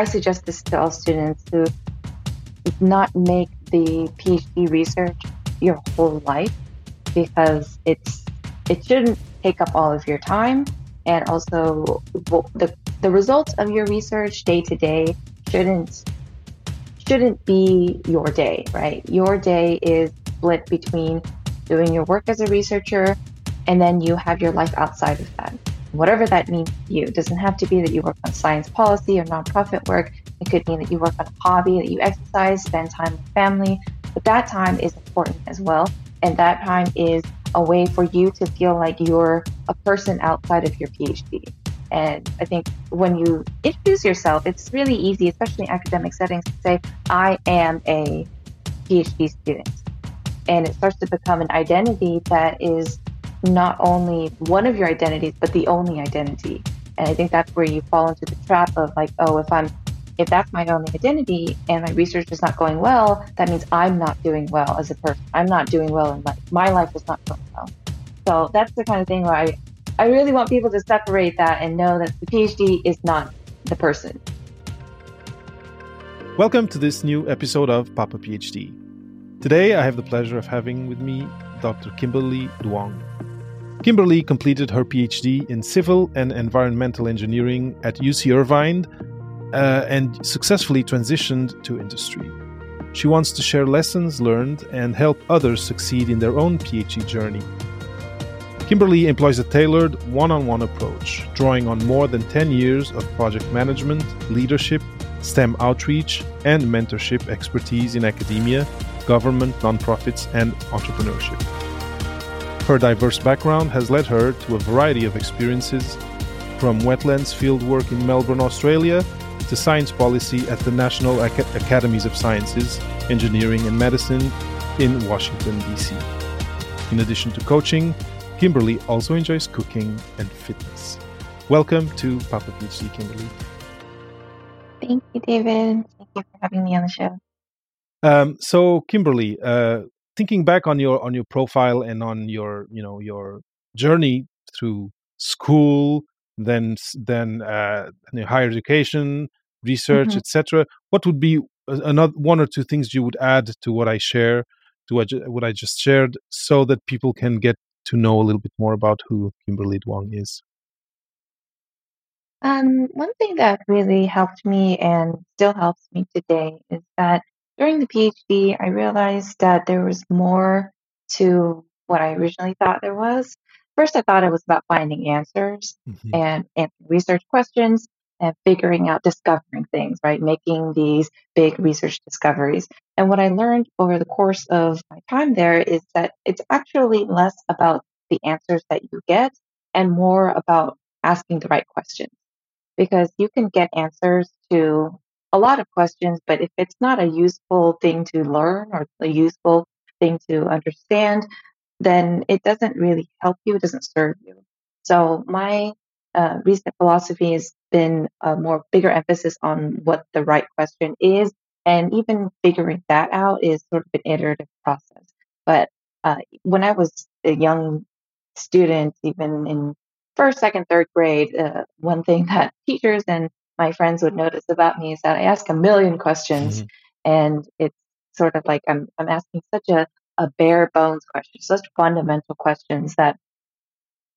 I suggest this to all students to not make the PhD research your whole life because it's it shouldn't take up all of your time and also the the results of your research day to day shouldn't shouldn't be your day, right? Your day is split between doing your work as a researcher and then you have your life outside of that. Whatever that means to you. It doesn't have to be that you work on science policy or nonprofit work. It could mean that you work on a hobby, that you exercise, spend time with family. But that time is important as well. And that time is a way for you to feel like you're a person outside of your PhD. And I think when you introduce yourself, it's really easy, especially in academic settings, to say, I am a PhD student. And it starts to become an identity that is not only one of your identities, but the only identity. And I think that's where you fall into the trap of like, oh, if I'm if that's my only identity and my research is not going well, that means I'm not doing well as a person. I'm not doing well in life. My life is not going well. So that's the kind of thing where I, I really want people to separate that and know that the PhD is not the person. Welcome to this new episode of Papa PhD. Today I have the pleasure of having with me Dr. Kimberly Duong. Kimberly completed her PhD in civil and environmental engineering at UC Irvine uh, and successfully transitioned to industry. She wants to share lessons learned and help others succeed in their own PhD journey. Kimberly employs a tailored one on one approach, drawing on more than 10 years of project management, leadership, STEM outreach, and mentorship expertise in academia, government, nonprofits, and entrepreneurship. Her diverse background has led her to a variety of experiences, from wetlands fieldwork in Melbourne, Australia, to science policy at the National Ac- Academies of Sciences, Engineering, and Medicine in Washington, D.C. In addition to coaching, Kimberly also enjoys cooking and fitness. Welcome to Papa PhD, Kimberly. Thank you, David. Thank you for having me on the show. Um, so, Kimberly, uh, thinking back on your on your profile and on your you know your journey through school, then then uh, higher education, research, mm-hmm. etc. What would be another one or two things you would add to what I share, to what, what I just shared, so that people can get to know a little bit more about who Kimberly Duong is? Um, one thing that really helped me and still helps me today is that during the PhD, I realized that there was more to what I originally thought there was. First, I thought it was about finding answers mm-hmm. and answering research questions and figuring out, discovering things, right? Making these big research discoveries. And what I learned over the course of my time there is that it's actually less about the answers that you get and more about asking the right questions. Because you can get answers to a lot of questions, but if it's not a useful thing to learn or a useful thing to understand, then it doesn't really help you. It doesn't serve you. So my uh, recent philosophy has been a more bigger emphasis on what the right question is, and even figuring that out is sort of an iterative process. But uh, when I was a young student, even in first, second, third grade, uh, one thing that teachers and my friends would notice about me is that I ask a million questions, mm-hmm. and it's sort of like I'm I'm asking such a a bare bones question, such fundamental questions that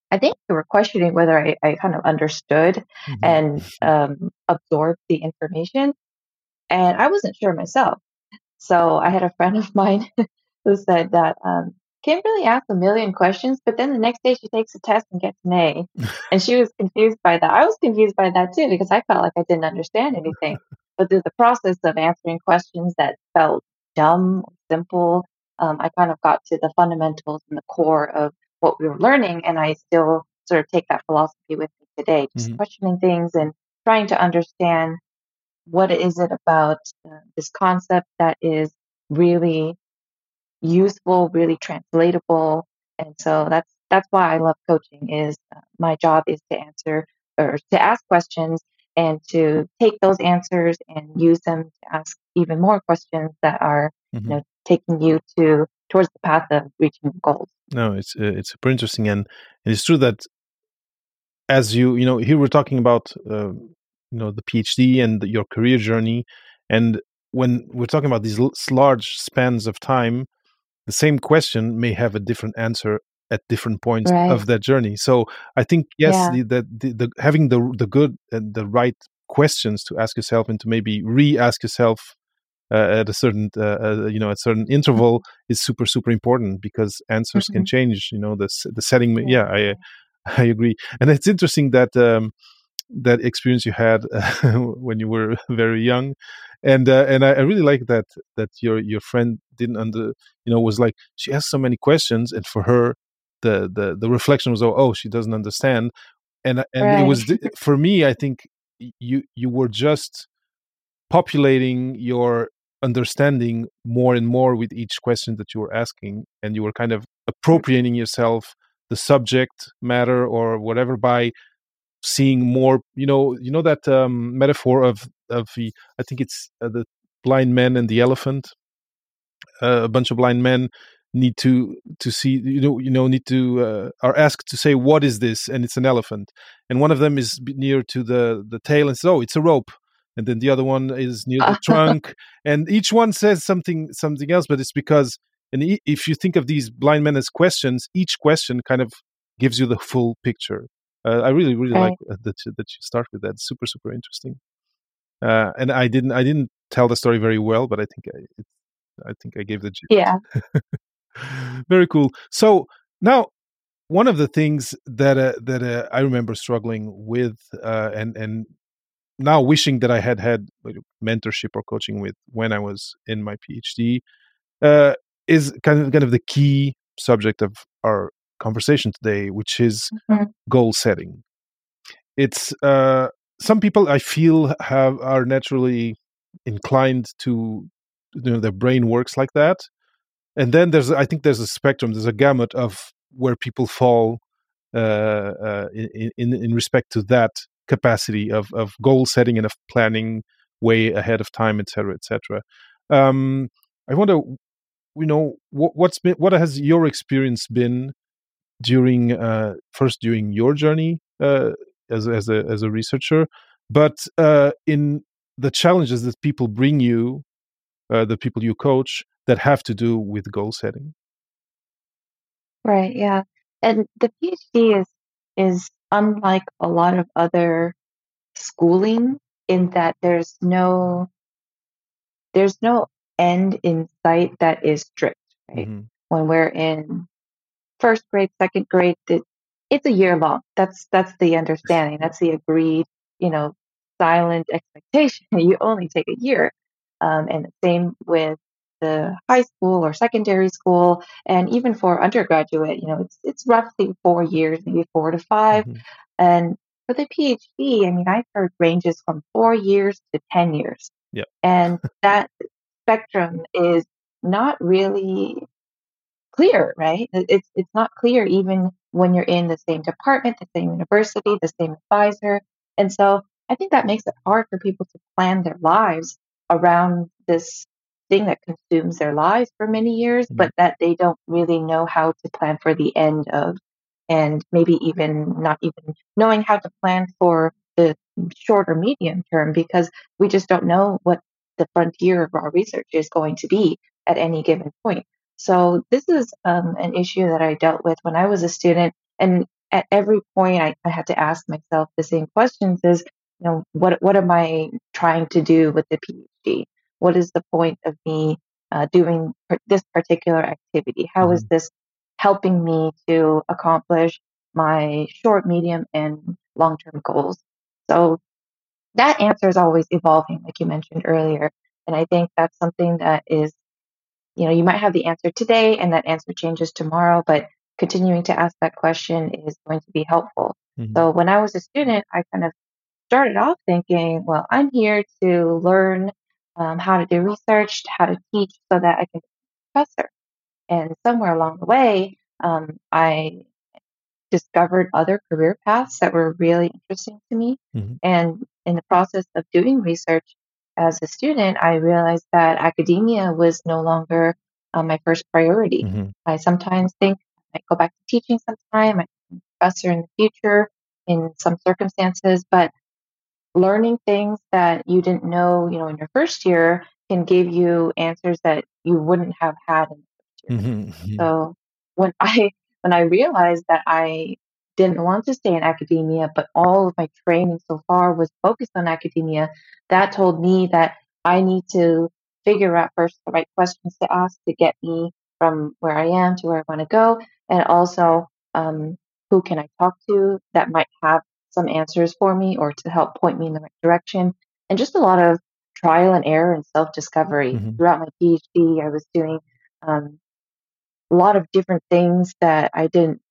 I think they were questioning whether I, I kind of understood mm-hmm. and um, absorbed the information. And I wasn't sure myself. So I had a friend of mine who said that um, Kimberly asks a million questions, but then the next day she takes a test and gets an A. and she was confused by that. I was confused by that too because I felt like I didn't understand anything. But through the process of answering questions that felt dumb, simple, um, I kind of got to the fundamentals and the core of what we were learning. And I still sort of take that philosophy with me today, just mm-hmm. questioning things and trying to understand what is it about uh, this concept that is really useful, really translatable. And so that's that's why I love coaching. Is uh, my job is to answer or to ask questions and to take those answers and use them to ask even more questions that are mm-hmm. you know taking you to towards the path of reaching goals. No, it's uh, it's super interesting, and it's true that as you you know here we're talking about uh, you know the PhD and the, your career journey, and when we're talking about these large spans of time, the same question may have a different answer at different points right. of that journey. So I think yes, yeah. the, the, the, having the the good and the right questions to ask yourself and to maybe re-ask yourself uh, at a certain uh, uh, you know at certain interval is super super important because answers mm-hmm. can change. You know the the setting. Yeah, yeah I I agree, and it's interesting that. Um, that experience you had when you were very young and uh, and I, I, really like that that your your friend didn't under you know was like she asked so many questions and for her the the the reflection was oh, oh she doesn't understand and and right. it was for me I think you you were just populating your understanding more and more with each question that you were asking and you were kind of appropriating yourself the subject matter or whatever by seeing more you know you know that um, metaphor of of the i think it's uh, the blind man and the elephant uh, a bunch of blind men need to to see you know you know need to uh, are asked to say what is this and it's an elephant and one of them is near to the the tail and says oh it's a rope and then the other one is near the trunk and each one says something something else but it's because and if you think of these blind men as questions each question kind of gives you the full picture uh, I really, really right. like that that you start with that. Super, super interesting. Uh, and I didn't, I didn't tell the story very well, but I think I, I think I gave the gist. Yeah. very cool. So now, one of the things that uh, that uh, I remember struggling with, uh, and and now wishing that I had had mentorship or coaching with when I was in my PhD, is kind of kind of the key subject of our conversation today, which is mm-hmm. goal setting. It's uh, some people I feel have are naturally inclined to you know their brain works like that, and then there's I think there's a spectrum, there's a gamut of where people fall uh, uh, in, in in respect to that capacity of of goal setting and of planning way ahead of time, etc., etc. Um, I wonder, you know, what, what's been what has your experience been during uh, first during your journey uh, as as a as a researcher, but uh, in the challenges that people bring you, uh, the people you coach, that have to do with goal setting. Right. Yeah, and the PhD is is unlike a lot of other schooling in that there's no there's no end in sight that is strict right mm-hmm. when we're in first grade, second grade, it's a year long. That's that's the understanding. That's the agreed, you know, silent expectation. You only take a year, um, and the same with the high school or secondary school, and even for undergraduate, you know, it's it's roughly four years, maybe four to 5 mm-hmm. And for the PhD, I mean, I've heard ranges from four years to ten years. Yeah, and that spectrum is not really clear, right? It's it's not clear even when you're in the same department, the same university, the same advisor. And so I think that makes it hard for people to plan their lives around this thing that consumes their lives for many years, mm-hmm. but that they don't really know how to plan for the end of, and maybe even not even knowing how to plan for the short or medium term because we just don't know what the frontier of our research is going to be at any given point. So this is um, an issue that I dealt with when I was a student, and at every point I, I had to ask myself the same questions: is you know what what am I trying to do with the PhD? What is the point of me uh, doing this particular activity? How is mm-hmm. this helping me to accomplish my short, medium, and long term goals? So that answer is always evolving, like you mentioned earlier. And I think that's something that is you know, you might have the answer today and that answer changes tomorrow, but continuing to ask that question is going to be helpful. Mm-hmm. So when I was a student, I kind of started off thinking, well, I'm here to learn um, how to do research, how to teach so that I can be a professor. And somewhere along the way, um, I discovered other career paths that were really interesting to me. Mm-hmm. And in the process of doing research, as a student, I realized that academia was no longer uh, my first priority. Mm-hmm. I sometimes think I might go back to teaching sometime, I might professor in the future in some circumstances, but learning things that you didn't know, you know, in your first year can give you answers that you wouldn't have had in the first year. hmm hmm So when I when I realized that I didn't want to stay in academia, but all of my training so far was focused on academia, that told me that I need to figure out first the right questions to ask to get me from where I am to where I want to go, and also um, who can I talk to that might have some answers for me or to help point me in the right direction, and just a lot of trial and error and self discovery hmm throughout my PhD. I was doing um, a lot of different things that I didn't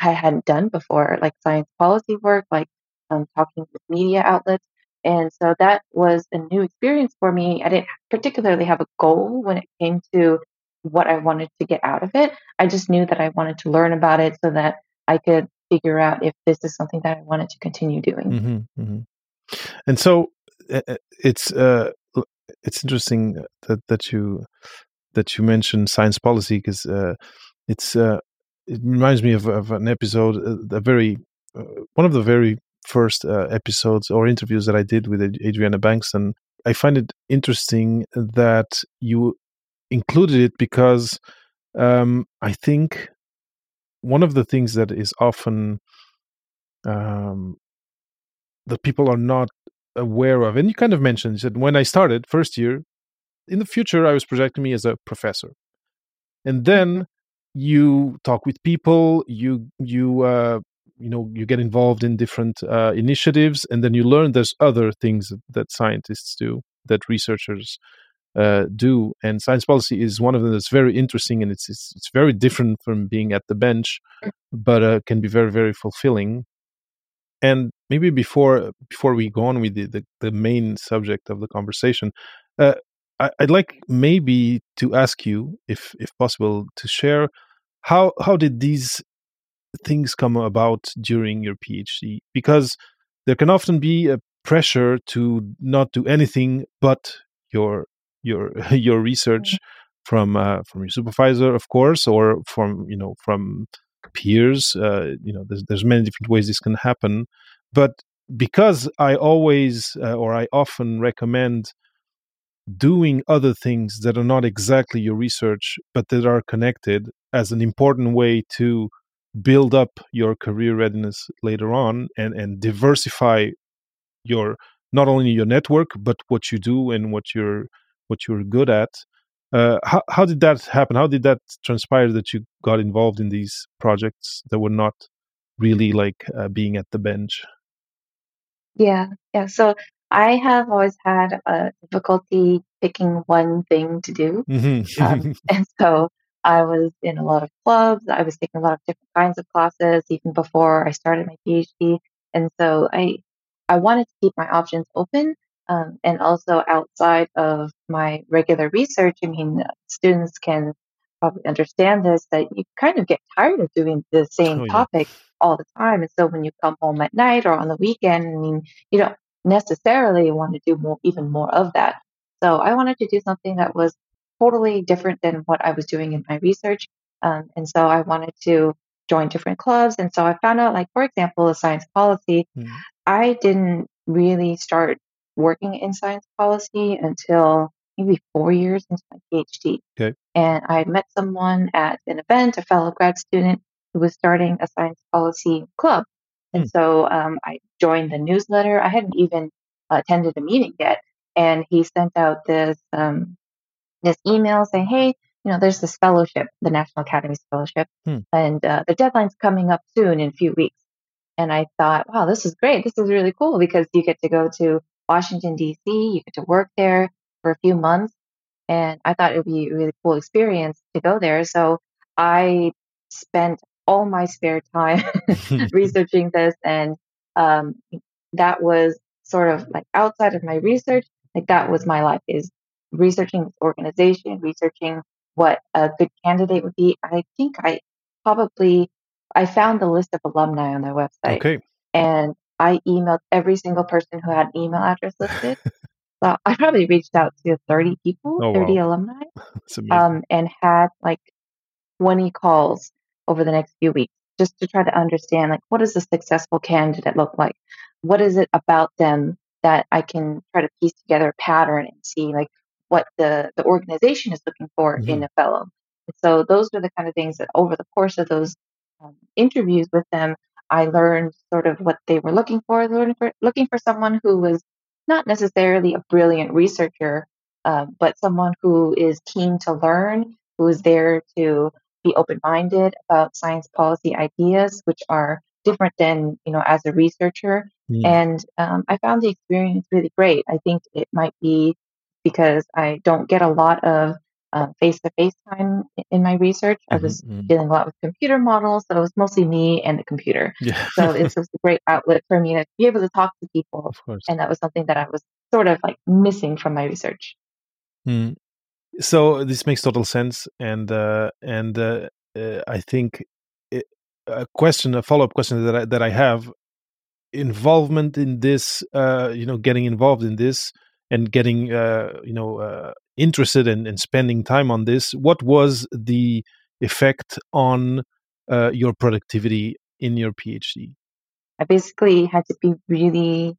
I hadn't done before, like science policy work, like um, talking with media outlets. And so that was a new experience for me. I didn't particularly have a goal when it came to what I wanted to get out of it. I just knew that I wanted to learn about it so that I could figure out if this is something that I wanted to continue doing. hmm hmm And so uh, uh, it's uh, it's interesting that that you that you mentioned science policy because uh, it's uh, it reminds me of, of an episode, uh, a very uh, one of the very first uh, episodes or interviews that I did with Adriana Banks, and I find it interesting that you included it because um, I think one of the things that is often um, that people are not aware of, and you kind of mentioned that when I started first year, in the future I was projecting me as a professor, and then you talk with people, you you uh, you know you get involved in different uh, initiatives, and then you learn there's other things that scientists do, that researchers uh, do, and science policy is one of them that's very interesting, and it's it's, it's very different from being at the bench, but uh, can be very very fulfilling. And maybe before before we go on with the the, the main subject of the conversation uh, I, i'd like maybe to ask you if if possible to share how how did these things come about during your phd because there can often be a pressure to not do anything but your your your research from uh, from your supervisor of course or from you know from peers. Uh, you know there's, there's many different ways this can happen. But because i always uh, or i often recommend doing other things that are not exactly your research but that are connected as an important way to build up your career readiness later on and and diversify your not only your network but what you do and what you're what you're good at uh, how, how did that happen how did that transpire that you got involved in these projects that were not really like uh, being at the bench Yeah, yeah. So I have always had a difficulty picking one thing to do. Um, hmm and so I was in a lot of clubs. I was taking a lot of different kinds of classes even before I started my PhD. And so I I wanted to keep my options open. Um, and also outside of my regular research, I mean, uh, students can probably understand this that you kind of get tired of doing the same oh yeah topic all the time. And so when you come home at night or on the weekend, I mean, you don't necessarily want to do more, even more of that. So I wanted to do something that was totally different than what I was doing in my research. Um, and so I wanted to join different clubs. And so I found out, like, for example, science policy, Mm. I didn't really start working in science policy until maybe four years into my PhD. okay And I met someone at an event, a fellow grad student who was starting a science policy club. And so um, I joined the newsletter. I hadn't even attended a meeting yet. And he sent out this um, this email saying, "Hey, you know, there's this fellowship, the National Academies Fellowship, Hmm. and uh, the deadline's coming up soon in a few weeks." And I thought, "Wow, this is great. This is really cool because you get to go to Washington D.C., you get to work there for a few months, and I thought it would be a really cool experience to go there. So I spent all my spare time researching this, and um, that was sort of like outside of my research. Like that was my life is researching this organization, researching what a good candidate would be. I think I probably I found the list of alumni on their website, okay and I emailed every single person who had an email address listed. So I probably reached out to 30 people, oh 30 wow alumni, um, and had like 20 calls over the next few weeks just to try to understand like what does a successful candidate look like? What is it about them that I can try to piece together a pattern and see like what the, the organization is looking for Mm-hmm. in a fellow. And so those are the kind of things that over the course of those um, interviews with them, I learned sort of what they were looking for. Looking for, looking for someone who was not necessarily a brilliant researcher, uh, but someone who is keen to learn, who is there to be open-minded about science policy ideas, which are different than you know as a researcher. Mm. And um, I found the experience really great. I think it might be because I don't get a lot of um, face-to-face time in my research. I Mhm, was mhm. dealing a lot with computer models, so it was mostly me and the computer. Yeah. So it was a great outlet for me to be able to talk to people, of course. and that was something that I was sort of like missing from my research. Mm. So this makes total sense, and uh, and uh, uh, I think it, a question, a follow up question that I, that I have, involvement in this, uh, you know, getting involved in this and getting, uh, you know, uh, interested in, in spending time on this. What was the effect on uh, your productivity in your PhD? I basically had to be really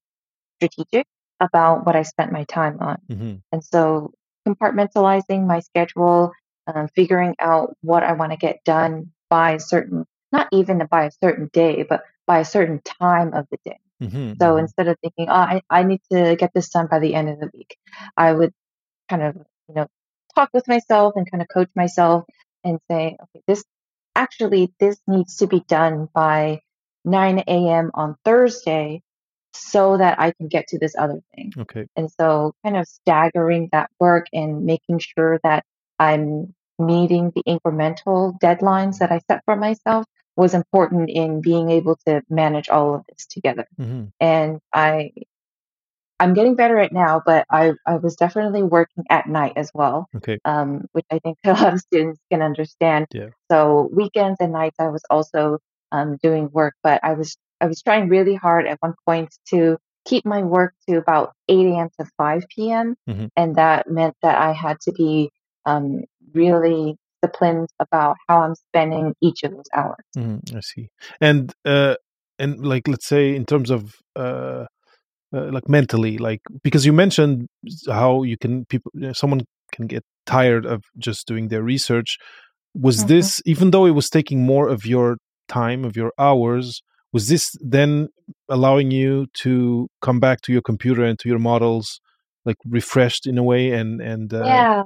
strategic about what I spent my time on. hmm And so compartmentalizing my schedule, um, figuring out what I want to get done by a certain, not even by a certain day, but by a certain time of the day. hmm So instead of thinking, oh, I, I need to get this done by the end of the week, I would kind of, you know, talk with myself and kind of coach myself and say, okay, this actually, this needs to be done by 9 a.m. on Thursday so that I can get to this other thing. Okay. And so kind of staggering that work and making sure that I'm meeting the incremental deadlines that I set for myself was important in being able to manage all of this together. hmm And I I'm getting better at now, but I, I was definitely working at night as well, Okay. um, which I think a lot of students can understand. Yeah. So weekends and nights, I was also um, doing work, but I was I was trying really hard at one point to keep my work to about 8 a.m. to 5 p.m. Mhm. And that meant that I had to be um, really disciplined about how I'm spending each of those hours. Mhm, I see. And uh, and like let's say in terms of uh, uh, like mentally, like because you mentioned how you can people someone can get tired of just doing their research. Was Mhm. this even though it was taking more of your time of your hours? Was this then allowing you to come back to your computer and to your models like refreshed in a way and and uh, yeah,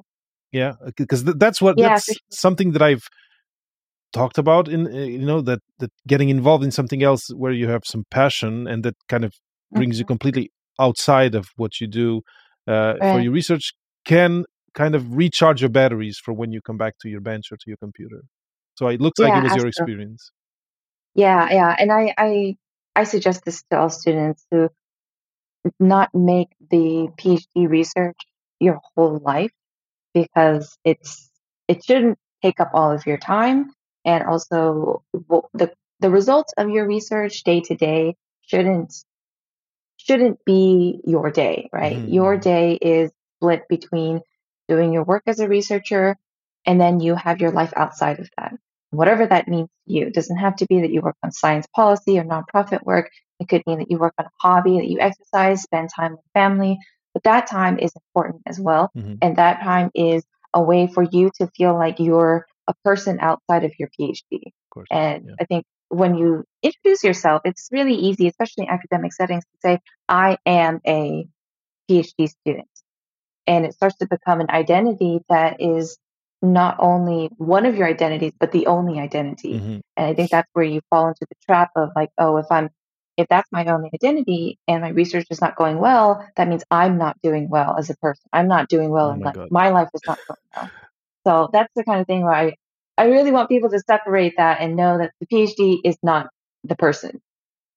yeah because th- that's what Yeah, that's sure. something that i've talked about in uh, you know that that getting involved in something else where you have some passion and that kind of brings you Mhm. completely outside of what you do uh, for your research can kind of recharge your batteries for when you come back to your bench or to your computer. So it looks like it was your experience Yeah, yeah, and I, I I suggest this to all students to not make the PhD research your whole life because it's it shouldn't take up all of your time, and also the the results of your research day to day shouldn't shouldn't be your day, right? Mhm, Your mhm. day is split between doing your work as a researcher and then you have your life outside of that. Whatever that means to you. It doesn't have to be that you work on science policy or nonprofit work. It could mean that you work on a hobby, that you exercise, spend time with family. But that time is important as well. Mhm. And that time is a way for you to feel like you're a person outside of your PhD. of And yeah I think when you introduce yourself, it's really easy, especially in academic settings, to say, I am a PhD student. And it starts to become an identity that is not only one of your identities, but the only identity. Mhm. And I think that's where you fall into the trap of like, oh, if I'm if that's my only identity and my research is not going well, that means I'm not doing well as a person. I'm not doing well oh in my life. My life is not going well. So that's the kind of thing where I, I really want people to separate that and know that the PhD is not the person.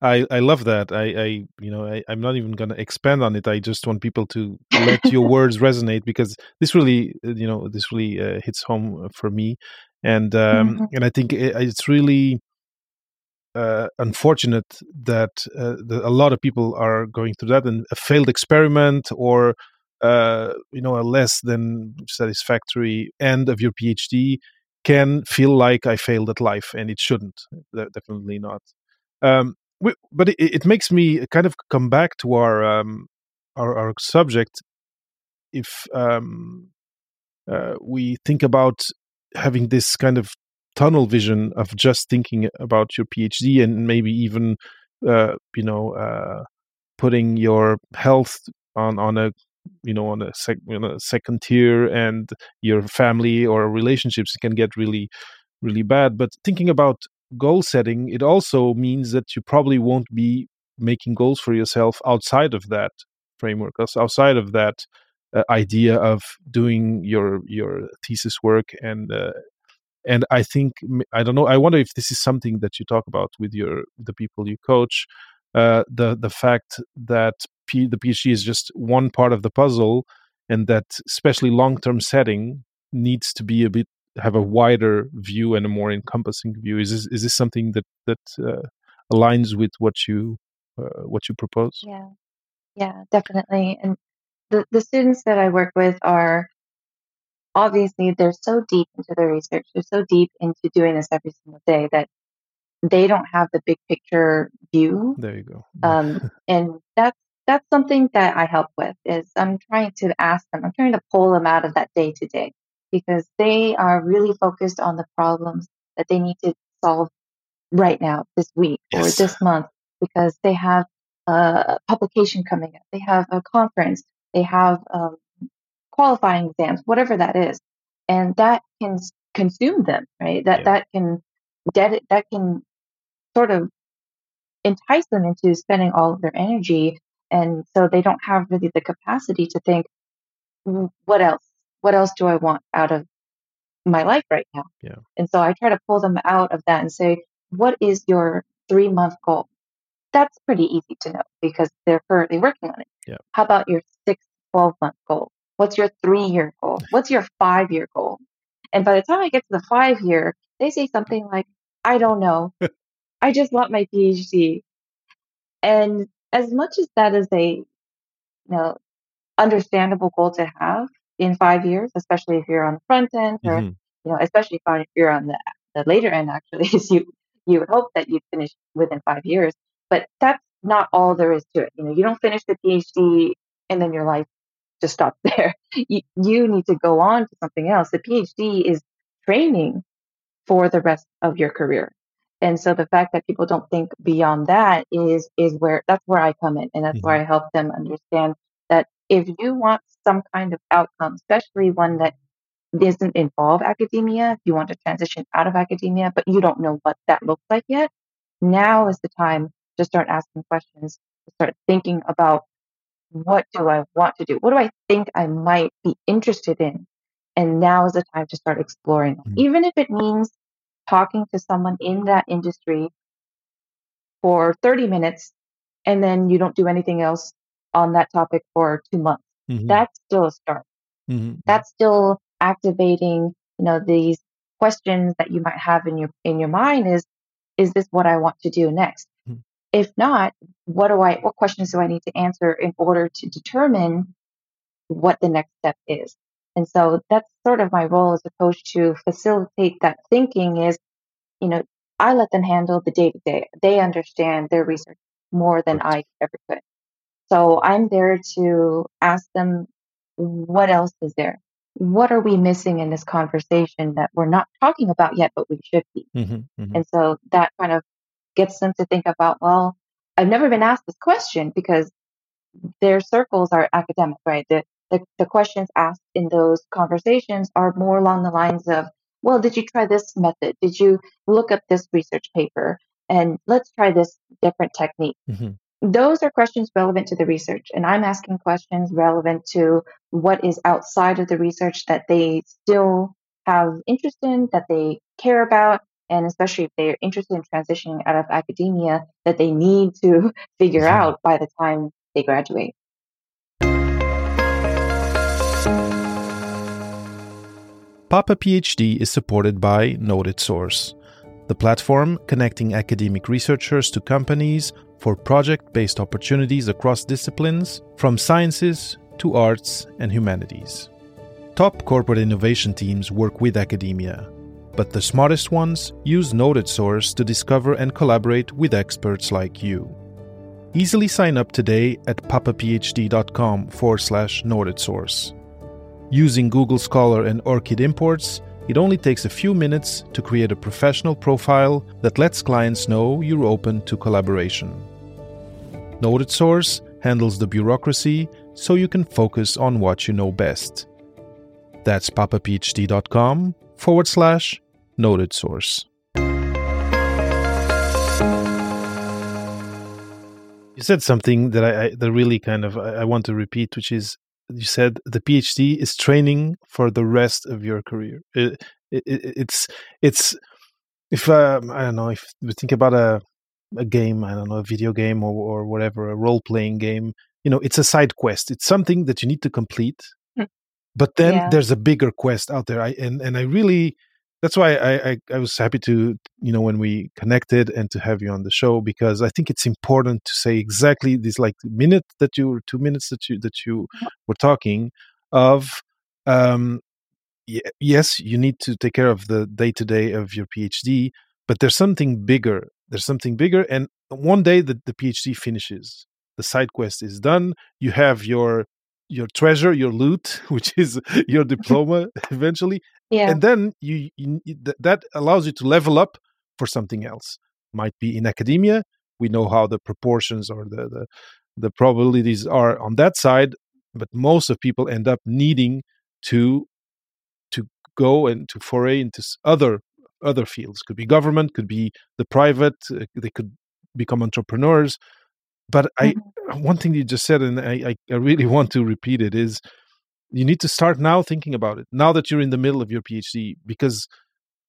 I, I love that. I, I you know I, I'm not even going to expand on it. I just want people to let your words resonate because this really uh, you know this really uh, hits home for me, and um, Mhm. and I think it, it's really uh, unfortunate that, uh, that a lot of people are going through that and a failed experiment or uh, you know a less than satisfactory end of your PhD can feel like I failed at life, and it shouldn't. Definitely not. Um, wi- but it, it makes me kind of come back to our um, our, our subject, if um, uh, we think about having this kind of tunnel vision of just thinking about your PhD and maybe even, uh, you know, uh, putting your health on on a you know on a, sec, on a second tier and your family or relationships can get really really bad. But thinking about goal setting it also means that you probably won't be making goals for yourself outside of that framework outside of that uh, idea of doing your your thesis work and uh, and i think i don't know i wonder if this is something that you talk about with your the people you coach uh, the the fact that P, the PhD is just one part of the puzzle, and that especially long term setting needs to be a bit have a wider view and a more encompassing view. Is this is this something that that uh, aligns with what you uh, what you propose? Yeah, yeah, definitely. And the the students that I work with are obviously they're so deep into their research. They're so deep into doing this every single day that they don't have the big picture view. There you go. Um, and that's that's something that I help with. Is I'm trying to ask them. I'm trying to pull them out of that day to day because they are really focused on the problems that they need to solve right now, this week yes. or this month, because they have a publication coming up, they have a conference, they have um, qualifying exams, whatever that is, and that can consume them, right? That yeah. that can that that can sort of entice them into spending all of their energy. And so they don't have really the capacity to think, what else? What else do I want out of my life right now? Yeah. And so I try to pull them out of that and say, what is your three month goal? That's pretty easy to know because they're currently working on it. Yeah. How about your six, 12 month goal? What's your three year goal? What's your five year goal? And by the time I get to the five year, they say something like, I don't know. I just want my PhD. And as much as that is a you know understandable goal to have in five years, especially if you're on the front end, or mm-hmm. you know, especially if you're on the the later end, actually, is you you would hope that you'd finish within five years. But that's not all there is to it. You know, you don't finish the PhD and then your life just stops there. You, you need to go on to something else. The PhD is training for the rest of your career. And so the fact that people don't think beyond that is is where that's where I come in, and that's mm-hmm. where I help them understand if you want some kind of outcome, especially one that doesn't involve academia, if you want to transition out of academia, but you don't know what that looks like yet, now is the time to start asking questions, to start thinking about what do I want to do? What do I think I might be interested in? And now is the time to start exploring, mm-hmm. even if it means talking to someone in that industry for 30 minutes and then you don't do anything else on that topic for two months. Mm-hmm. That's still a start. Mm-hmm. That's still activating, you know, these questions that you might have in your in your mind is is this what I want to do next? Mm-hmm. If not, what do I what questions do I need to answer in order to determine what the next step is? And so that's sort of my role as a coach to facilitate that thinking is, you know, I let them handle the day to day. They understand their research more than I ever could. So I'm there to ask them, what else is there? What are we missing in this conversation that we're not talking about yet, but we should be? Mm-hmm, mm-hmm. And so that kind of gets them to think about, well, I've never been asked this question because their circles are academic, right? The, the, the questions asked in those conversations are more along the lines of, well, did you try this method? Did you look up this research paper? And let's try this different technique. Mm-hmm. Those are questions relevant to the research. And I'm asking questions relevant to what is outside of the research that they still have interest in, that they care about, and especially if they're interested in transitioning out of academia, that they need to figure mm-hmm. out by the time they graduate. Papa PhD is supported by Noted Source, the platform connecting academic researchers to companies for project based opportunities across disciplines, from sciences to arts and humanities. Top corporate innovation teams work with academia, but the smartest ones use Noted Source to discover and collaborate with experts like you. Easily sign up today at papaphd.com forward slash Noted Source. Using Google Scholar and ORCID imports, it only takes a few minutes to create a professional profile that lets clients know you're open to collaboration. Noted Source handles the bureaucracy so you can focus on what you know best. That's papaphd.com forward slash noted source. You said something that I, I that really kind of I, I want to repeat, which is you said the PhD is training for the rest of your career. It, it, it's it's if um, I don't know if we think about a a game, I don't know, a video game or, or whatever, a role playing game, you know, it's a side quest. It's something that you need to complete. Hmm. But then yeah. there's a bigger quest out there. I and, and I really that's why I, I, I was happy to you know when we connected and to have you on the show because I think it's important to say exactly this like minute that you two minutes that you that you were talking of um yes you need to take care of the day to day of your PhD but there's something bigger there's something bigger and one day that the phd finishes the side quest is done you have your your treasure your loot which is your diploma eventually yeah. and then you, you that allows you to level up for something else might be in academia we know how the proportions or the the, the probabilities are on that side but most of people end up needing to to go and to foray into other other fields could be government could be the private uh, they could become entrepreneurs but mm-hmm. i one thing you just said and I, I really want to repeat it is you need to start now thinking about it now that you're in the middle of your phd because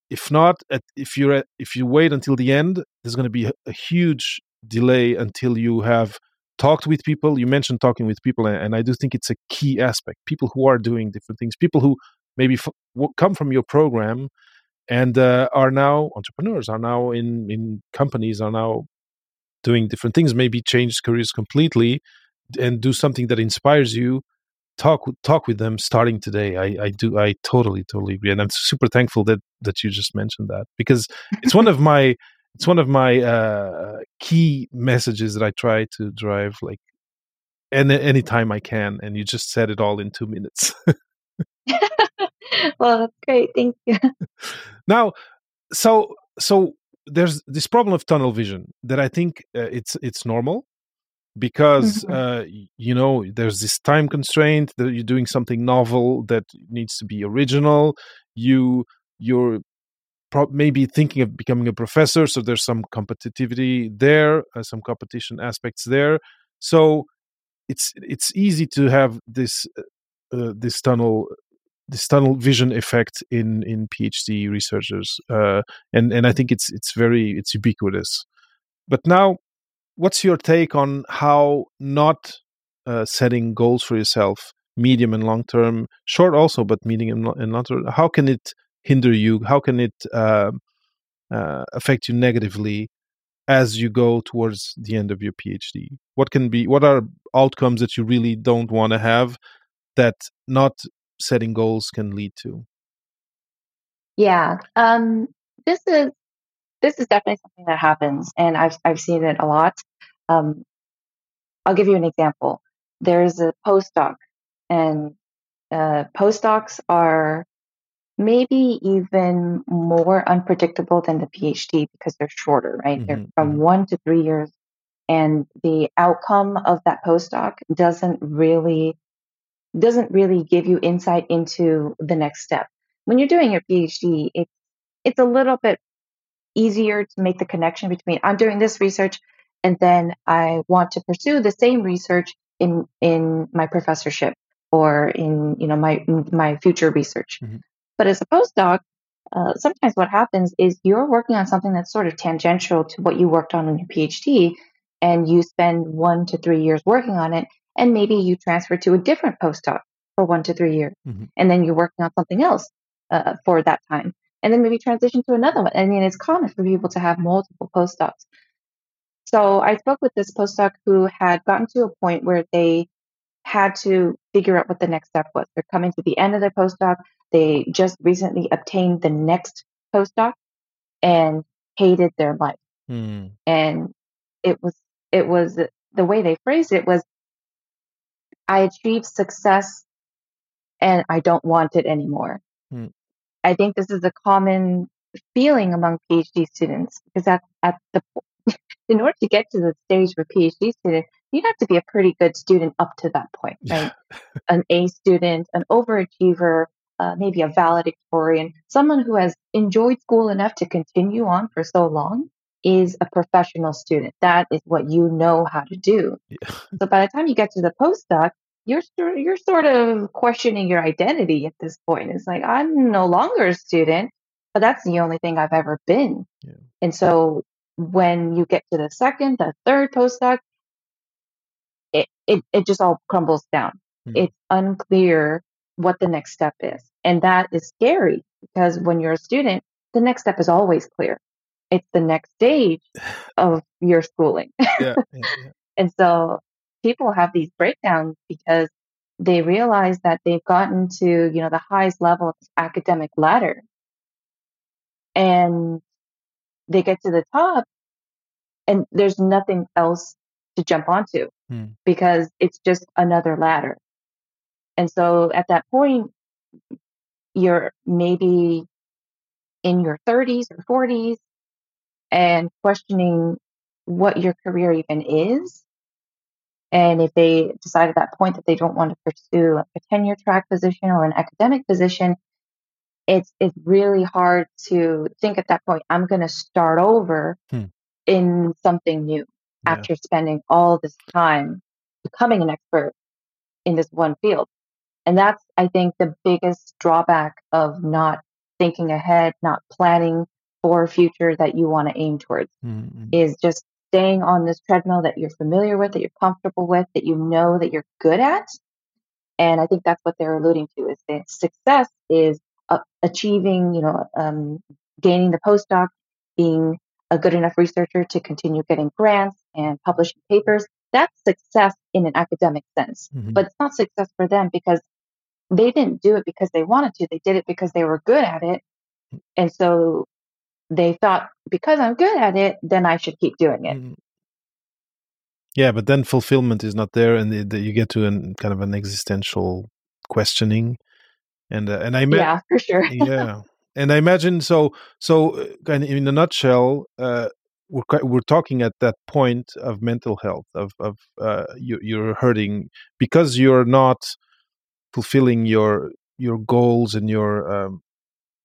if not if you're at, if you wait until the end there's going to be a, a, huge delay until you have talked with people you mentioned talking with people and, and i do think it's a key aspect people who are doing different things people who maybe come from your program and uh, are now entrepreneurs, are now in in companies, are now doing different things. Maybe change careers completely and do something that inspires you. Talk talk with them starting today. I, I do I totally totally agree, and I'm super thankful that that you just mentioned that because it's one of my it's one of my uh, key messages that I try to drive like any anytime I can, and you just said it all in two minutes. well, that's great. Thank you. Now, so so there's this problem of tunnel vision that I think uh, it's it's normal because mm-hmm. uh, you know there's this time constraint that you're doing something novel that needs to be original. You you're pro- maybe thinking of becoming a professor, so there's some competitivity there, uh, some competition aspects there. So it's it's easy to have this uh, this tunnel this tunnel vision effect in in PhD researchers, uh, and and I think it's it's very it's ubiquitous. But now, what's your take on how not uh, setting goals for yourself, medium and long term, short also, but medium and long term? How can it hinder you? How can it uh, uh, affect you negatively as you go towards the end of your PhD? What can be what are outcomes that you really don't want to have that not setting goals can lead to? Yeah, um, this is this is definitely something that happens, and I've I've seen it a lot. Um, I'll give you an example. There's a postdoc, and uh, postdocs are maybe even more unpredictable than the PhD because they're shorter, right? Mm-hmm. They're from mm-hmm. one to three years, and the outcome of that postdoc doesn't really doesn't really give you insight into the next step. When you're doing your PhD, it's it's a little bit easier to make the connection between I'm doing this research and then I want to pursue the same research in in my professorship or in you know my my future research. Mm-hmm. But as a postdoc, uh, sometimes what happens is you're working on something that's sort of tangential to what you worked on in your PhD, and you spend one to three years working on it, and maybe you transfer to a different postdoc for one to three years mm-hmm. and then you're working on something else uh, for that time and then maybe transition to another one i mean it's common for people to have multiple postdocs so i spoke with this postdoc who had gotten to a point where they had to figure out what the next step was they're coming to the end of their postdoc they just recently obtained the next postdoc and hated their life mm. and it was it was the way they phrased it was, I achieved success and I don't want it anymore. Hmm. I think this is a common feeling among PhD students because at, at the in order to get to the stage of a PhD student, you have to be a pretty good student up to that point, right? an A student, an overachiever, uh, maybe a valedictorian, someone who has enjoyed school enough to continue on for so long is a professional student. That is what you know how to do. Yeah. So by the time you get to the postdoc, you're sort you're sort of questioning your identity at this point. It's like I'm no longer a student, but that's the only thing I've ever been. Yeah. And so when you get to the second, the third postdoc, it, it, it just all crumbles down. Hmm. It's unclear what the next step is. And that is scary because when you're a student, the next step is always clear. It's the next stage of your schooling. yeah, yeah. And so people have these breakdowns because they realize that they've gotten to, you know, the highest level of academic ladder. And they get to the top and there's nothing else to jump onto Hmm. because it's just another ladder. And so at that point, you're maybe in your 30s or 40s and questioning what your career even is. And if they decide at that point that they don't want to pursue a tenure track position or an academic position, it's it's really hard to think at that point, I'm going to start over Hmm. in something new Yeah. after spending all this time becoming an expert in this one field. And that's, I think, the biggest drawback of not thinking ahead, not planning for a future that you want to aim towards Mm, mm. is just staying on this treadmill that you're familiar with, that you're comfortable with, that you know that you're good at. And I think that's what they're alluding to is that success is uh, achieving, you know, um, gaining the postdoc, being a good enough researcher to continue getting grants and publishing papers. That's success in an academic sense, Mhm. but it's not success for them because they didn't do it because they wanted to. They did it because they were good at it. And so they thought, because I'm good at it, then I should keep doing it. Mm. Yeah, but then fulfillment is not there, and you get to an kind of an existential questioning, and uh, and I met Yeah, for sure. yeah and i imagine so so uh, kind of in a nutshell uh we're we're talking at that point of mental health of of uh you, you're hurting because you're not fulfilling your your goals and your um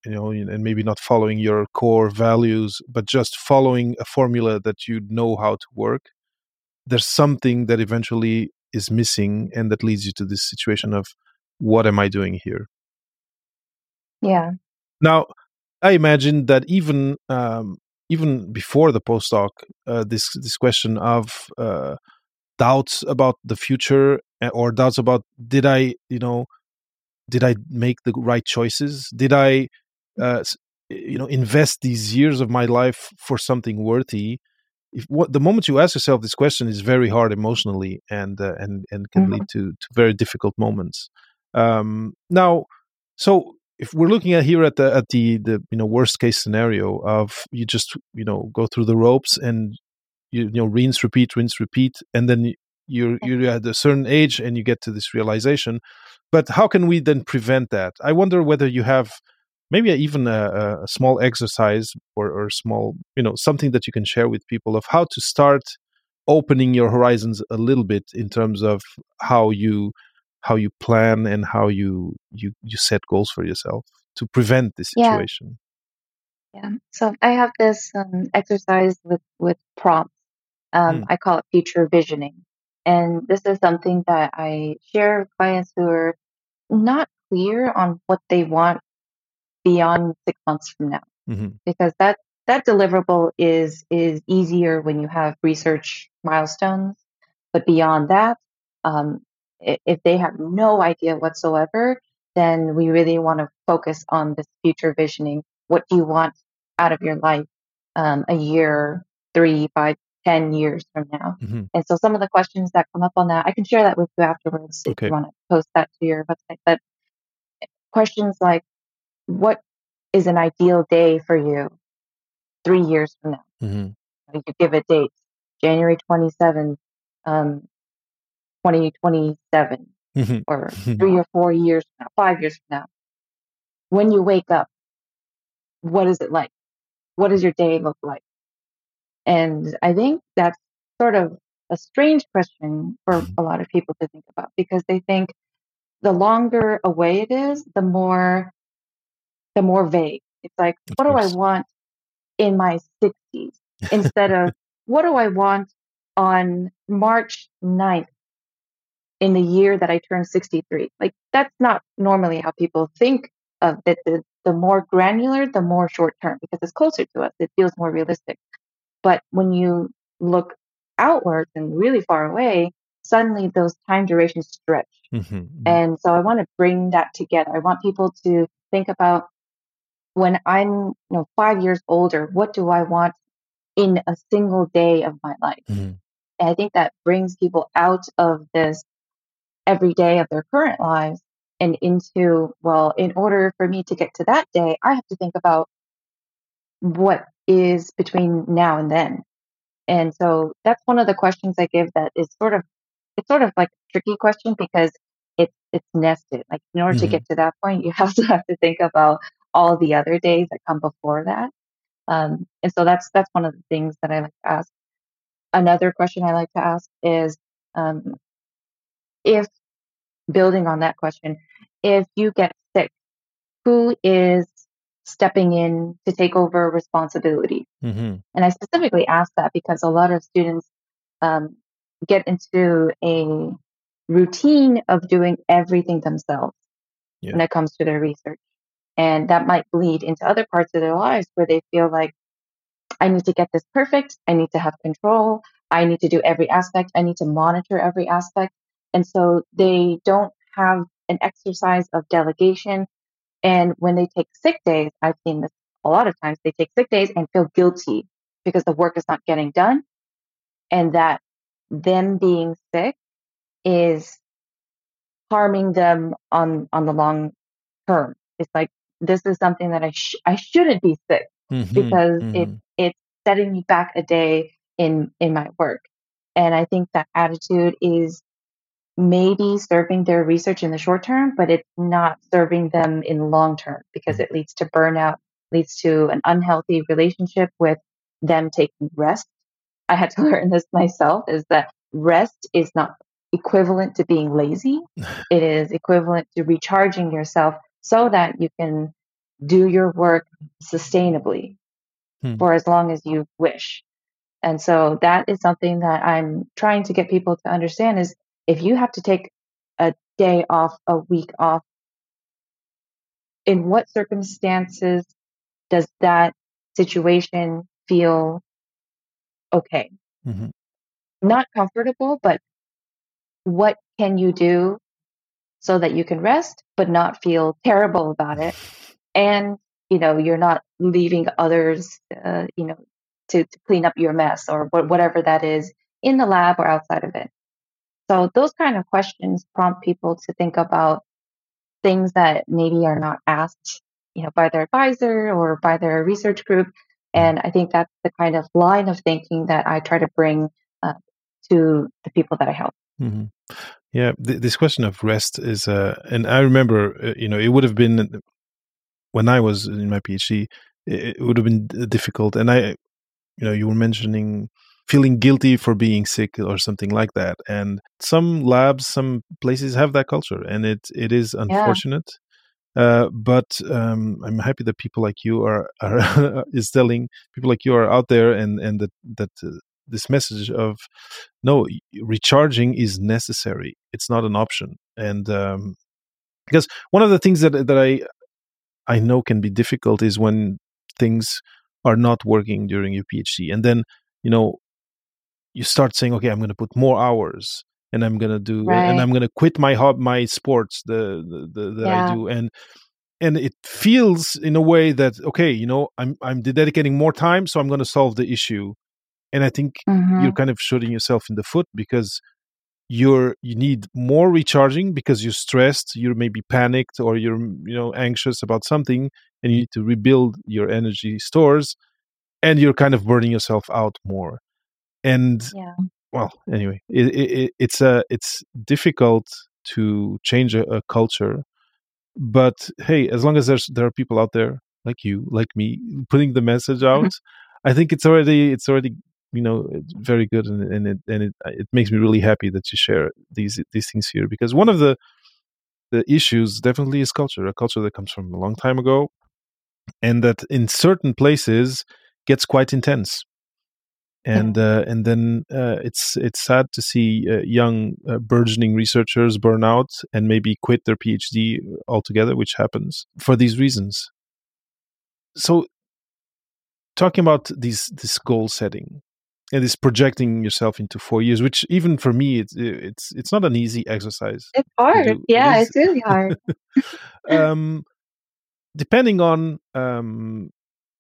you know and maybe not following your core values but just following a formula that you know how to work there's something that eventually is missing and that leads you to this situation of what am i doing here Yeah. Now, I imagine that even um, even before the postdoc, uh, this this question of uh, doubts about the future uh, or doubts about did I you know did I make the right choices? Did I uh, you know invest these years of my life for something worthy? If what the moment you ask yourself this question is very hard emotionally and uh, and and can Mhm. lead to to very difficult moments. Um, now, so if we're looking at here at the at the the you know worst case scenario of you just you know go through the ropes and you you know rinse repeat rinse repeat and then you're you're at a certain age and you get to this realization but how can we then prevent that i wonder whether you have maybe even a, a- small exercise or or small you know something that you can share with people of how to start opening your horizons a little bit in terms of how you how you plan and how you you you set goals for yourself to prevent this Yeah. situation Yeah. So I have this um, exercise with with prompts. Um, Mm. I call it future visioning, and this is something that I share with clients who are not clear on what they want beyond six months from now, hmm because that that deliverable is is easier when you have research milestones. But beyond that, um, if they have no idea whatsoever, then we really want to focus on this future visioning. What do you want out of your life um, a year, three, five, ten years from now? hmm And so some of the questions that come up on that, I can share that with you afterwards if you want to post that to your website. But questions like, what is an ideal day for you three years from now? hmm You could give a date, January 27th, um, 2027 Mm-hmm. or three or four years from now, five years from now, when you wake up, what is it like? What does your day look like? And I think that's sort of a strange question for a lot of people to think about because they think the longer away it is, the more the more vague. It's like, Of what do I want in my 60s instead of what do I want on March 9th in the year that I turn 63? Like, that's not normally how people think of it. The, the more granular, the more short term because it's closer to us. It feels more realistic. But when you look outwards and really far away, suddenly those time durations stretch. Mhm, mhm. And so I want to bring that together. I want people to think about when I'm, you know, five years older, what do I want in a single day of my life? Mhm. And I think that brings people out of this every day of their current lives and into, well, in order for me to get to that day, I have to think about what is between now and then. And so that's one of the questions I give that is sort of it's sort of like a tricky question because it's it's nested. Like in order to Mhm. get to that point, you also have to think about all the other days that come before that. Um, and so that's that's one of the things that I like to ask. Another question I like to ask is um, if building on that question, if you get sick, who is stepping in to take over responsibility? Mhm. And I specifically ask that because a lot of students um, get into a routine of doing everything themselves Yeah. when it comes to their research. And that might bleed into other parts of their lives where they feel like, I need to get this perfect. I need to have control. I need to do every aspect. I need to monitor every aspect. And so they don't have an exercise of delegation. And when they take sick days, I've seen this a lot of times, they take sick days and feel guilty because the work is not getting done. And that them being sick is harming them on, on the long term. It's like, this is something that I, sh- I shouldn't be sick Mhm, because it mhm. it's setting me back a day in in my work. And I think that attitude is maybe serving their research in the short term, but it's not serving them in long term because Mhm. it leads to burnout, leads to an unhealthy relationship with them taking rest. I had to learn this myself is that rest is not equivalent to being lazy. It is equivalent to recharging yourself so that you can do your work sustainably Hmm. for as long as you wish. And so that is something that I'm trying to get people to understand is if you have to take a day off, a week off, in what circumstances does that situation feel okay? Mhm. Not comfortable, but what can you do so that you can rest, but not feel terrible about it? And, you know, you're not leaving others, uh, you know, to, to clean up your mess or wha- whatever that is in the lab or outside of it. So those kind of questions prompt people to think about things that maybe are not asked, you know, by their advisor or by their research group. And I think that's the kind of line of thinking that I try to bring uh, to the people that I help. Mhm. Yeah, th- this question of rest is, uh, and I remember, uh, you know, it would have been when I was in my PhD, it, it would have been difficult. And I, you know, you were mentioning feeling guilty for being sick or something like that. And some labs, some places have that culture, and it it is unfortunate. Uh, but um, I'm happy that people like you are are is telling people like you are out there, and and that that uh, this message of no recharging is necessary. It's not an option, and um, because one of the things that that I I know can be difficult is when things are not working during your PhD, and then you know you start saying, okay, I'm going to put more hours, and I'm going to do, and I'm going to quit my hob, my sports, the the, the that I do, and and it feels in a way that okay, you know, I'm I'm dedicating more time, so I'm going to solve the issue, and I think hmm you're kind of shooting yourself in the foot because you're you need more recharging because you're stressed you're maybe panicked or you're you know anxious about something and you need to rebuild your energy stores and you're kind of burning yourself out more and Yeah. well, anyway, it, it, it's a it's difficult to change a, a culture, but hey, as long as there's there are people out there like you, like me, putting the message Mm-hmm. out, I think it's already it's already you know it's very good, and, and it and it it makes me really happy that you share these these things here because one of the the issues definitely is culture, a culture that comes from a long time ago, and that in certain places gets quite intense. And uh, and then uh, it's it's sad to see uh, young uh, burgeoning researchers burn out and maybe quit their PhD altogether, which happens for these reasons. So, talking about these this goal setting and this projecting yourself into four years, which even for me it's it's it's not an easy exercise. It's hard. do. It Yeah, it's really hard. um, depending on um,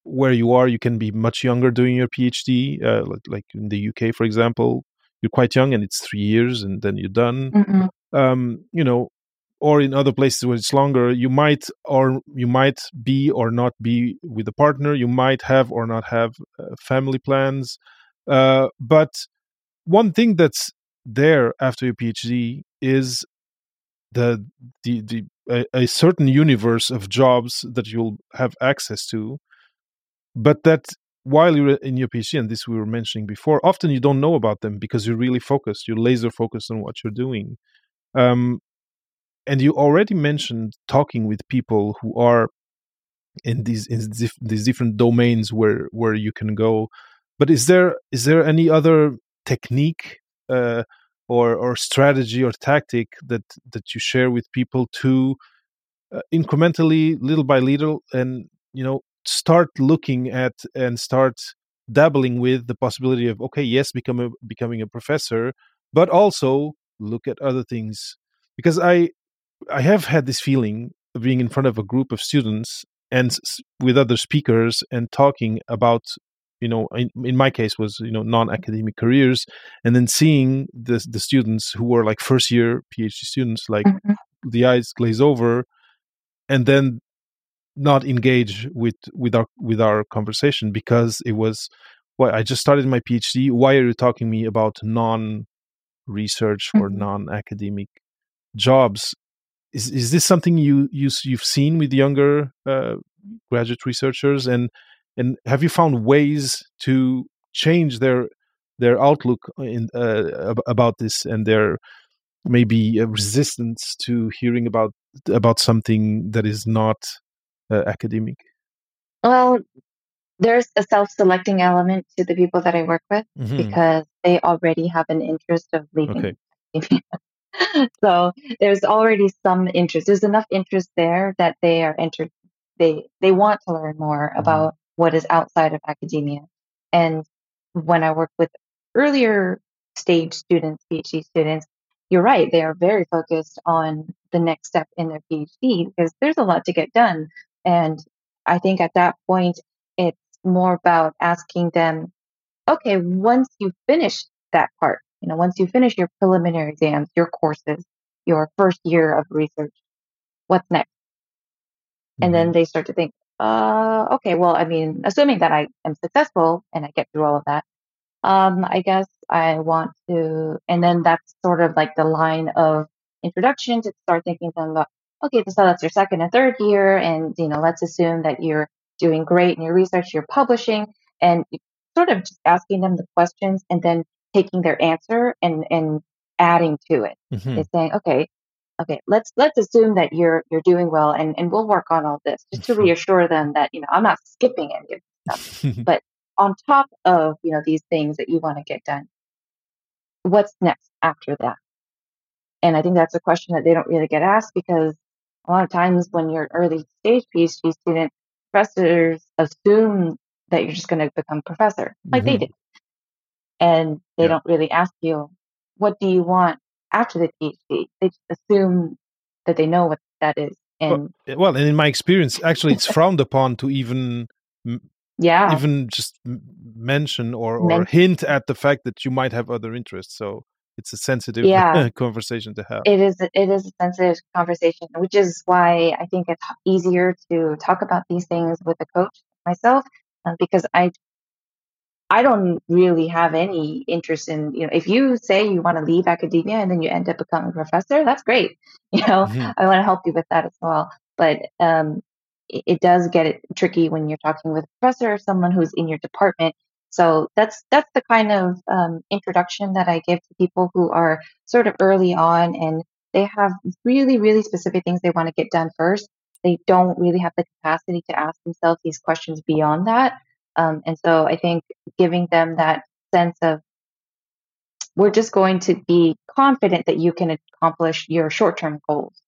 where you are, you can be much younger doing your PhD. Uh, like, like in the UK, for example, you're quite young and it's three years and then you're done. Mhm. Um, you know, or in other places where it's longer, you might or you might be or not be with a partner. You might have or not have uh, family plans. Uh, but one thing that's there after your PhD is the the the a, a certain universe of jobs that you'll have access to, but that while you're in your PhD, and this we were mentioning before, often you don't know about them because you're really focused, you're laser focused on what you're doing. Um, and you already mentioned talking with people who are in these in these different domains where where you can go. But is there is there any other technique uh, or or strategy or tactic that that you share with people to uh, incrementally, little by little, and you know start looking at and start dabbling with the possibility of okay, yes, become a, becoming a professor, but also look at other things? Because I I have had this feeling of being in front of a group of students and with other speakers and talking about you know in, in my case was you know non-academic careers and then seeing the the students who were like first year phd students like Mhm. the eyes glaze over and then not engage with with our with our conversation because it was well i just started my phd why are you talking to me about non research or Mhm. non-academic jobs is is this something you you you've seen with younger uh, graduate researchers and and have you found ways to change their their outlook in uh, about this and their maybe uh, resistance to hearing about about something that is not uh, academic Well, there's a self-selecting element to the people that I work with Mhm. because they already have an interest of leaving. Okay. so there's already some interest. There's enough interest there that they are entered. They they want to learn more about what is outside of academia. And when I work with earlier stage students, PhD students, you're right. They are very focused on the next step in their PhD because there's a lot to get done. And I think at that point, it's more about asking them, okay, once you finish that part, you know, once you finish your preliminary exams, your courses, your first year of research, what's next? And mm-hmm. then they start to think, uh, okay, well, I mean, assuming that I am successful and I get through all of that, um, I guess I want to, and then that's sort of like the line of introduction to start thinking them about, okay, so that's your second and third year, and you know, let's assume that you're doing great in your research, you're publishing, and sort of just asking them the questions and then taking their answer and and adding to it. Mhm. Is saying, okay, okay, let's let's assume that you're you're doing well, and and we'll work on all this just to reassure them that you know I'm not skipping any of this stuff. but on top of you know these things that you want to get done what's next after that and i think that's a question that they don't really get asked because a lot of times when you're an early stage phd student professors assume that you're just going to become professor like they Mhm. did and they Yeah. don't really ask you what do you want after the phd they just assume that they know what that is and well and in my experience actually it's frowned upon to even yeah even just mention or, or Men- hint at the fact that you might have other interests. So it's a sensitive Yeah. conversation to have. it is it is a sensitive conversation, which is why I think it's easier to talk about these things with a coach myself, uh, because I I don't really have any interest in, you know, if you say you want to leave academia and then you end up becoming a professor, that's great. You know, mm-hmm. I want to help you with that as well. But um, it, it, does get it tricky when you're talking with a professor or someone who's in your department. So that's that's the kind of um, introduction that I give to people who are sort of early on and they have really, really specific things they want to get done first. They don't really have the capacity to ask themselves these questions beyond that. Um, and so I think giving them that sense of we're just going to be confident that you can accomplish your short term goals.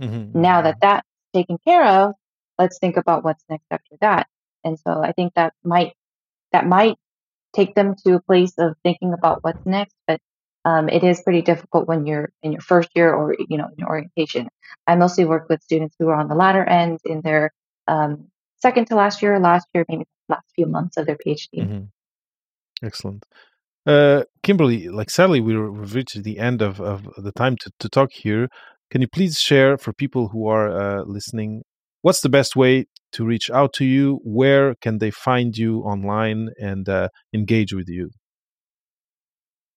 Mm-hmm. Now that that's taken care of, let's think about what's next after that. And so I think that might that might take them to a place of thinking about what's next, but um, it is pretty difficult when you're in your first year or you know in your orientation. I mostly work with students who are on the latter end in their um, second to last year, last year, maybe last few months of their PhD. Mm-hmm. Excellent. Uh, Kimberly, like sadly, we have reached the end of, of the time to, to talk here. Can you please share for people who are uh, listening, what's the best way to reach out to you? Where can they find you online and uh, engage with you?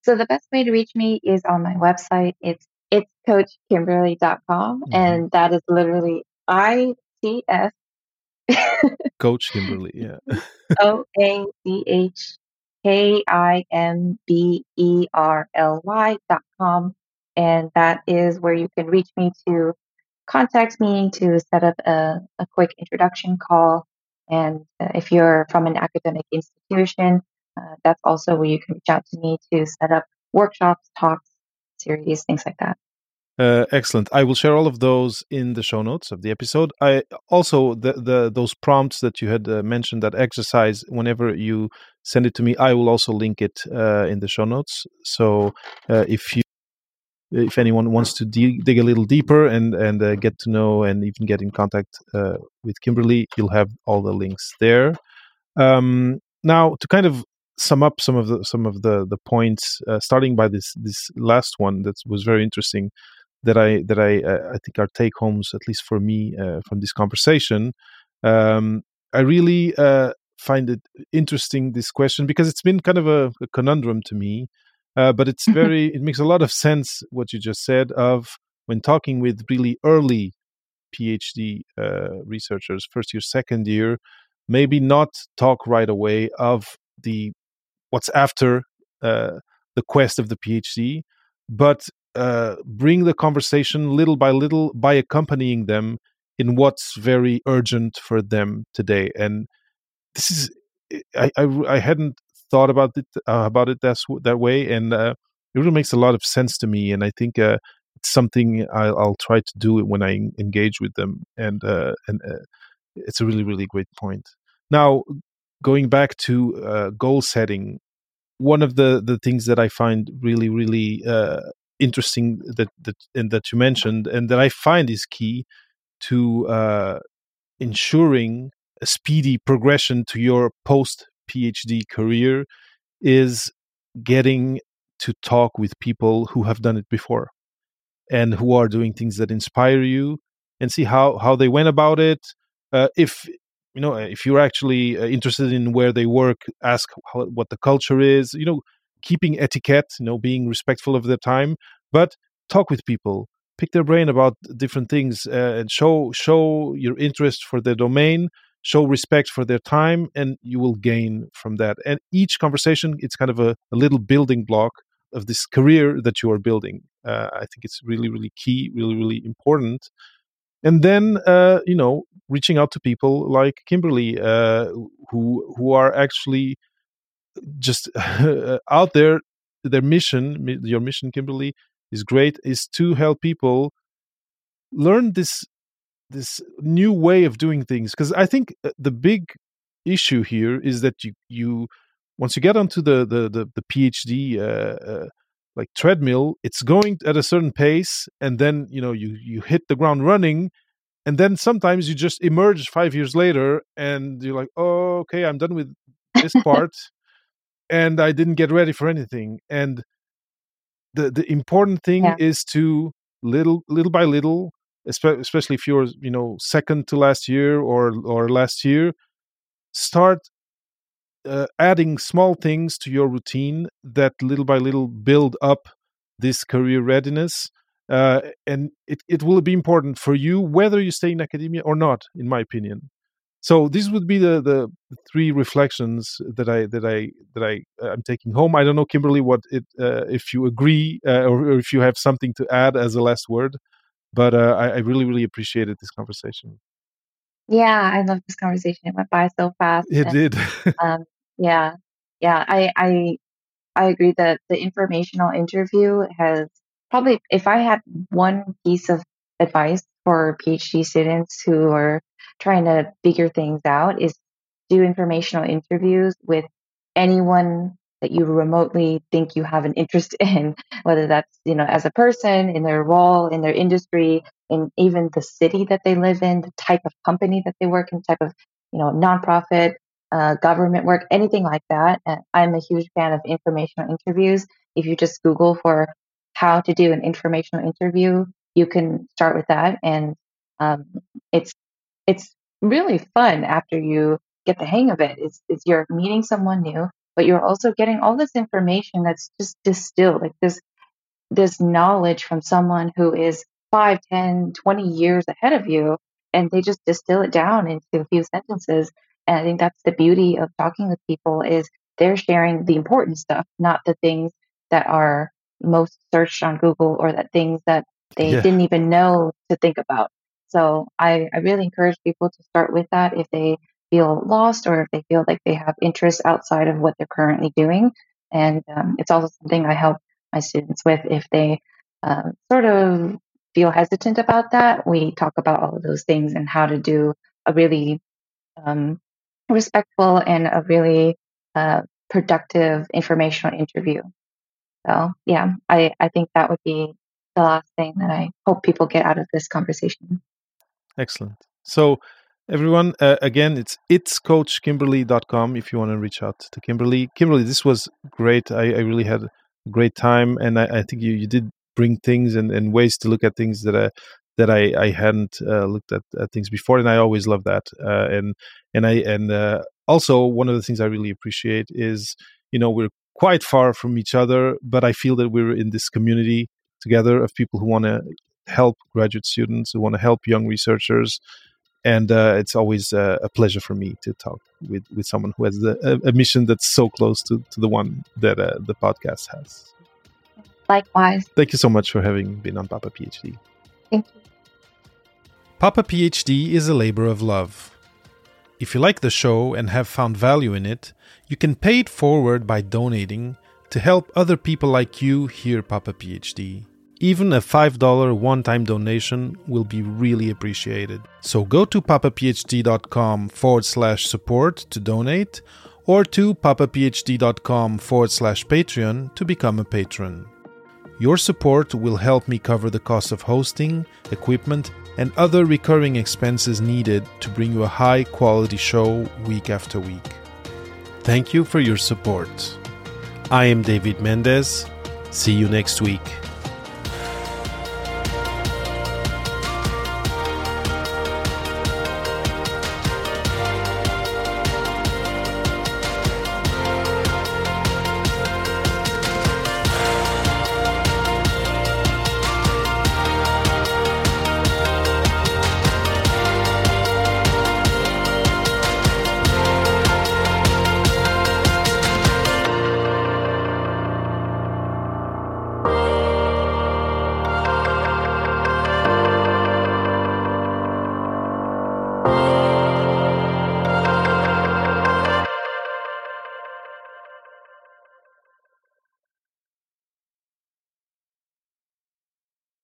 So the best way to reach me is on my website. It's it's coachkimberly.com mm-hmm. and that is literally I T S Coach Kimberly, yeah. O A C H K I M B E R L Y dot com. And that is where you can reach me to contact me to set up a, a quick introduction call. And uh, if you're from an academic institution, uh, that's also where you can reach out to me to set up workshops, talks, series, things like that. Uh, excellent. I will share all of those in the show notes of the episode. I also the the those prompts that you had uh, mentioned that exercise. Whenever you send it to me, I will also link it uh, in the show notes. So uh, if you if anyone wants to dig, dig a little deeper and and uh, get to know and even get in contact uh, with Kimberly, you'll have all the links there. Um, now to kind of sum up some of the some of the the points, starting by this this last one that was very interesting that I that I uh, I think are take homes at least for me uh, from this conversation. Um, I really uh, find it interesting this question because it's been kind of a, a conundrum to me, uh, but it's very it makes a lot of sense what you just said of when talking with really early PhD uh, researchers, first year, second year, maybe not talk right away of the what's after uh, the quest of the PhD, but uh, bring the conversation little by little by accompanying them in what's very urgent for them today. And this is I I, I hadn't thought about it uh, about it that that way, and uh, it really makes a lot of sense to me. And I think uh, it's something I'll, I'll, try to do when I engage with them. And uh, and uh, it's a really really great point. Now going back to goal setting one of the the things that I find really really uh, interesting that that and that you mentioned and that I find is key to uh, ensuring a speedy progression to your post PhD career is getting to talk with people who have done it before and who are doing things that inspire you and see how how they went about it. Uh, if you know if you're actually uh, interested in where they work ask how, what the culture is you know keeping etiquette, you know, being respectful of their time, but talk with people, pick their brain about different things, uh, and show show your interest for their domain, show respect for their time, and you will gain from that. And each conversation, it's kind of a, a little building block of this career that you are building. Uh, I think it's really, really key, really, really important. And then, uh, you know, reaching out to people like Kimberly, uh, who who are actually just out there their mission your mission kimberly is great is to help people learn this this new way of doing things. Because i think uh, the big issue here is that you you once you get onto the the the, the phd uh, uh, like treadmill it's going at a certain pace and then you know you you hit the ground running and then sometimes you just emerge five years later and you're like oh okay i'm done with this part and I didn't get ready for anything. And the the important thing yeah. is to little little by little, especially if you're you know second to last year or or last year, start uh, adding small things to your routine that little by little build up this career readiness. Uh, and it, it will be important for you whether you stay in academia or not, in my opinion. So these would be the, the three reflections that I that I that I am uh, taking home. I don't know, Kimberly, what it uh, if you agree uh, or, or, if you have something to add as a last word. But uh, I, I really really appreciated this conversation. Yeah, I love this conversation. It went by so fast. It and, did. um, yeah, yeah. I I I agree that the informational interview has probably, if I had one piece of advice for PhD students who are trying to figure things out, is do informational interviews with anyone that you remotely think you have an interest in, whether that's, you know, as a person, in their role, in their industry, in even the city that they live in, the type of company that they work in, type of, you know, nonprofit, uh, government work, anything like that. And I'm a huge fan of informational interviews. If you just Google for how to do an informational interview, you can start with that. And um, it's it's really fun after you get the hang of it. It's, it's you're meeting someone new, but you're also getting all this information that's just distilled, like this this knowledge from someone who is 5, 10, 20 years ahead of you, and they just distill it down into a few sentences and I think that's the beauty of talking with people is they're sharing the important stuff, not the things that are most searched on Google or that things that they yeah. didn't even know to think about. So I, I really encourage people to start with that if they feel lost or if they feel like they have interests outside of what they're currently doing. And um, it's also something I help my students with if they uh, sort of feel hesitant about that. We talk about all of those things and how to do a really um, respectful and a really uh, productive informational interview. So yeah, I, I think that would be the last thing that I hope people get out of this conversation. Excellent. So everyone, uh, again, it's itscoachkimberly.com if you want to reach out to Kimberly. Kimberly, this was great. I, I really had a great time. And I, I think you, you did bring things and, and ways to look at things that I, that I, I hadn't uh, looked at, at, things before, and I always love that. Uh, and and I and uh, also one of the things I really appreciate is you know we're quite far from each other, but I feel that we're in this community together of people who want to help graduate students, who want to help young researchers, and uh, it's always uh, a pleasure for me to talk with with someone who has the, a, a mission that's so close to, to the one that uh, the podcast has. Likewise. Thank you so much for having been on Papa PhD. Thank you. Papa PhD is a labor of love. If you like the show and have found value in it, you can pay it forward by donating to help other people like you hear Papa PhD. Even a $5 one time donation will be really appreciated. So go to papaphd.com forward slash support to donate or to papaphd.com forward slash Patreon to become a patron. Your support will help me cover the cost of hosting, equipment, and other recurring expenses needed to bring you a high quality show week after week. Thank you for your support. I am David Mendez. See you next week.